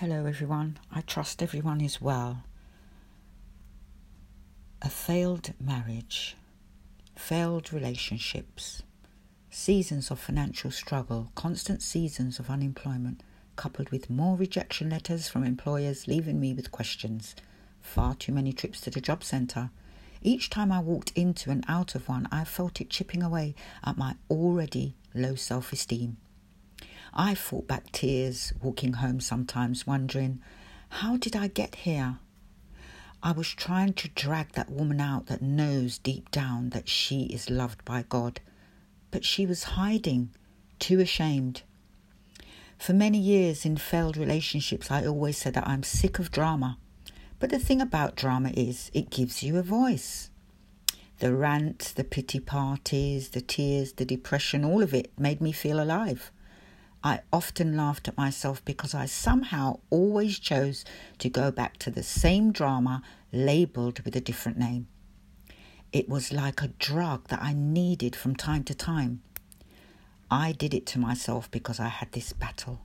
Hello, everyone. I trust everyone is well. A failed marriage, failed relationships, seasons of financial struggle, constant seasons of unemployment, coupled with more rejection letters from employers leaving me with questions, far too many trips to the job centre. Each time I walked into and out of one, I felt it chipping away at my already low self esteem. I fought back tears walking home sometimes, wondering, how did I get here? I was trying to drag that woman out that knows deep down that she is loved by God, but she was hiding, too ashamed. For many years in failed relationships, I always said that I'm sick of drama. But the thing about drama is it gives you a voice. The rants, the pity parties, the tears, the depression, all of it made me feel alive. I often laughed at myself because I somehow always chose to go back to the same drama labelled with a different name. It was like a drug that I needed from time to time. I did it to myself because I had this battle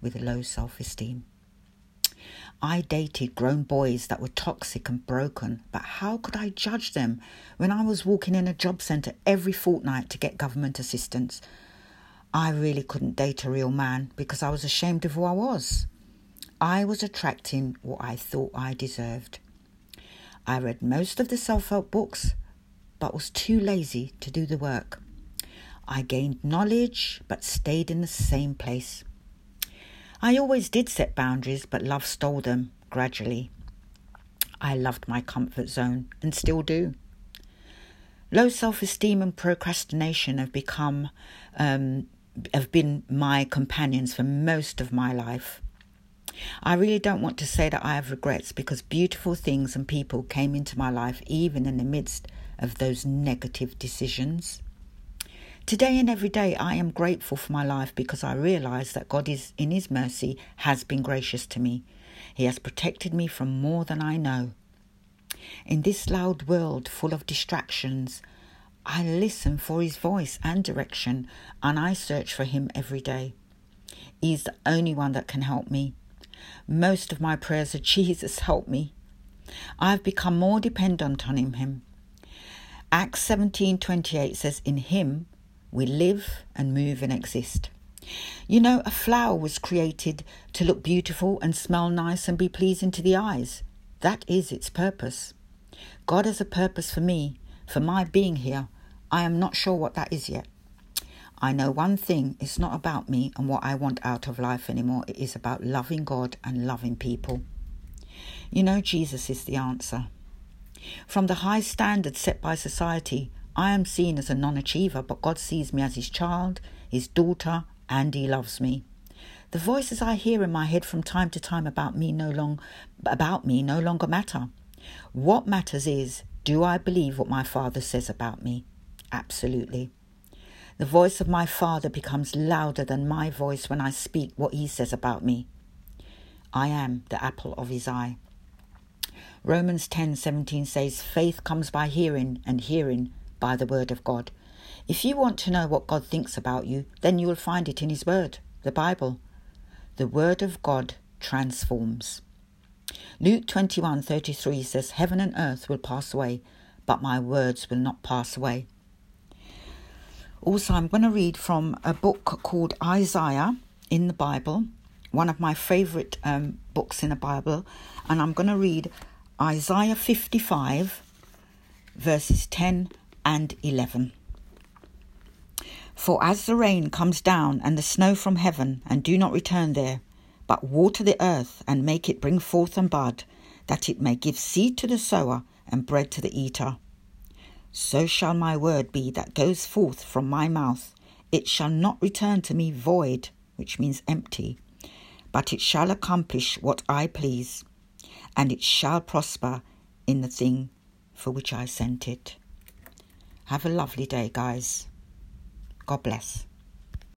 with low self esteem. I dated grown boys that were toxic and broken, but how could I judge them when I was walking in a job centre every fortnight to get government assistance I really couldn't date a real man because I was ashamed of who I was. I was attracting what I thought I deserved. I read most of the self help books, but was too lazy to do the work. I gained knowledge, but stayed in the same place. I always did set boundaries, but love stole them gradually. I loved my comfort zone and still do. Low self esteem and procrastination have become um, have been my companions for most of my life. I really don't want to say that I have regrets because beautiful things and people came into my life even in the midst of those negative decisions. Today and every day, I am grateful for my life because I realize that God is, in His mercy, has been gracious to me. He has protected me from more than I know. In this loud world full of distractions, I listen for his voice and direction, and I search for him every day. He's the only one that can help me. Most of my prayers are Jesus, help me. I've become more dependent on him. Acts 17:28 says in him we live and move and exist. You know, a flower was created to look beautiful and smell nice and be pleasing to the eyes. That is its purpose. God has a purpose for me, for my being here, I am not sure what that is yet. I know one thing it's not about me and what I want out of life anymore. It is about loving God and loving people. You know, Jesus is the answer. From the high standards set by society, I am seen as a non achiever, but God sees me as his child, his daughter, and he loves me. The voices I hear in my head from time to time about me no long about me no longer matter. What matters is do I believe what my father says about me? Absolutely. The voice of my Father becomes louder than my voice when I speak what He says about me. I am the apple of His eye. Romans 10:17 says faith comes by hearing and hearing by the word of God. If you want to know what God thinks about you, then you will find it in his word, the Bible. The word of God transforms. Luke 21:33 says heaven and earth will pass away, but my words will not pass away. Also, I'm going to read from a book called Isaiah in the Bible, one of my favorite um, books in the Bible, and I'm going to read Isaiah 55, verses 10 and 11. For as the rain comes down and the snow from heaven, and do not return there, but water the earth and make it bring forth and bud, that it may give seed to the sower and bread to the eater so shall my word be that goes forth from my mouth. It shall not return to me void, which means empty, but it shall accomplish what I please, and it shall prosper in the thing for which I sent it. Have a lovely day, guys. God bless.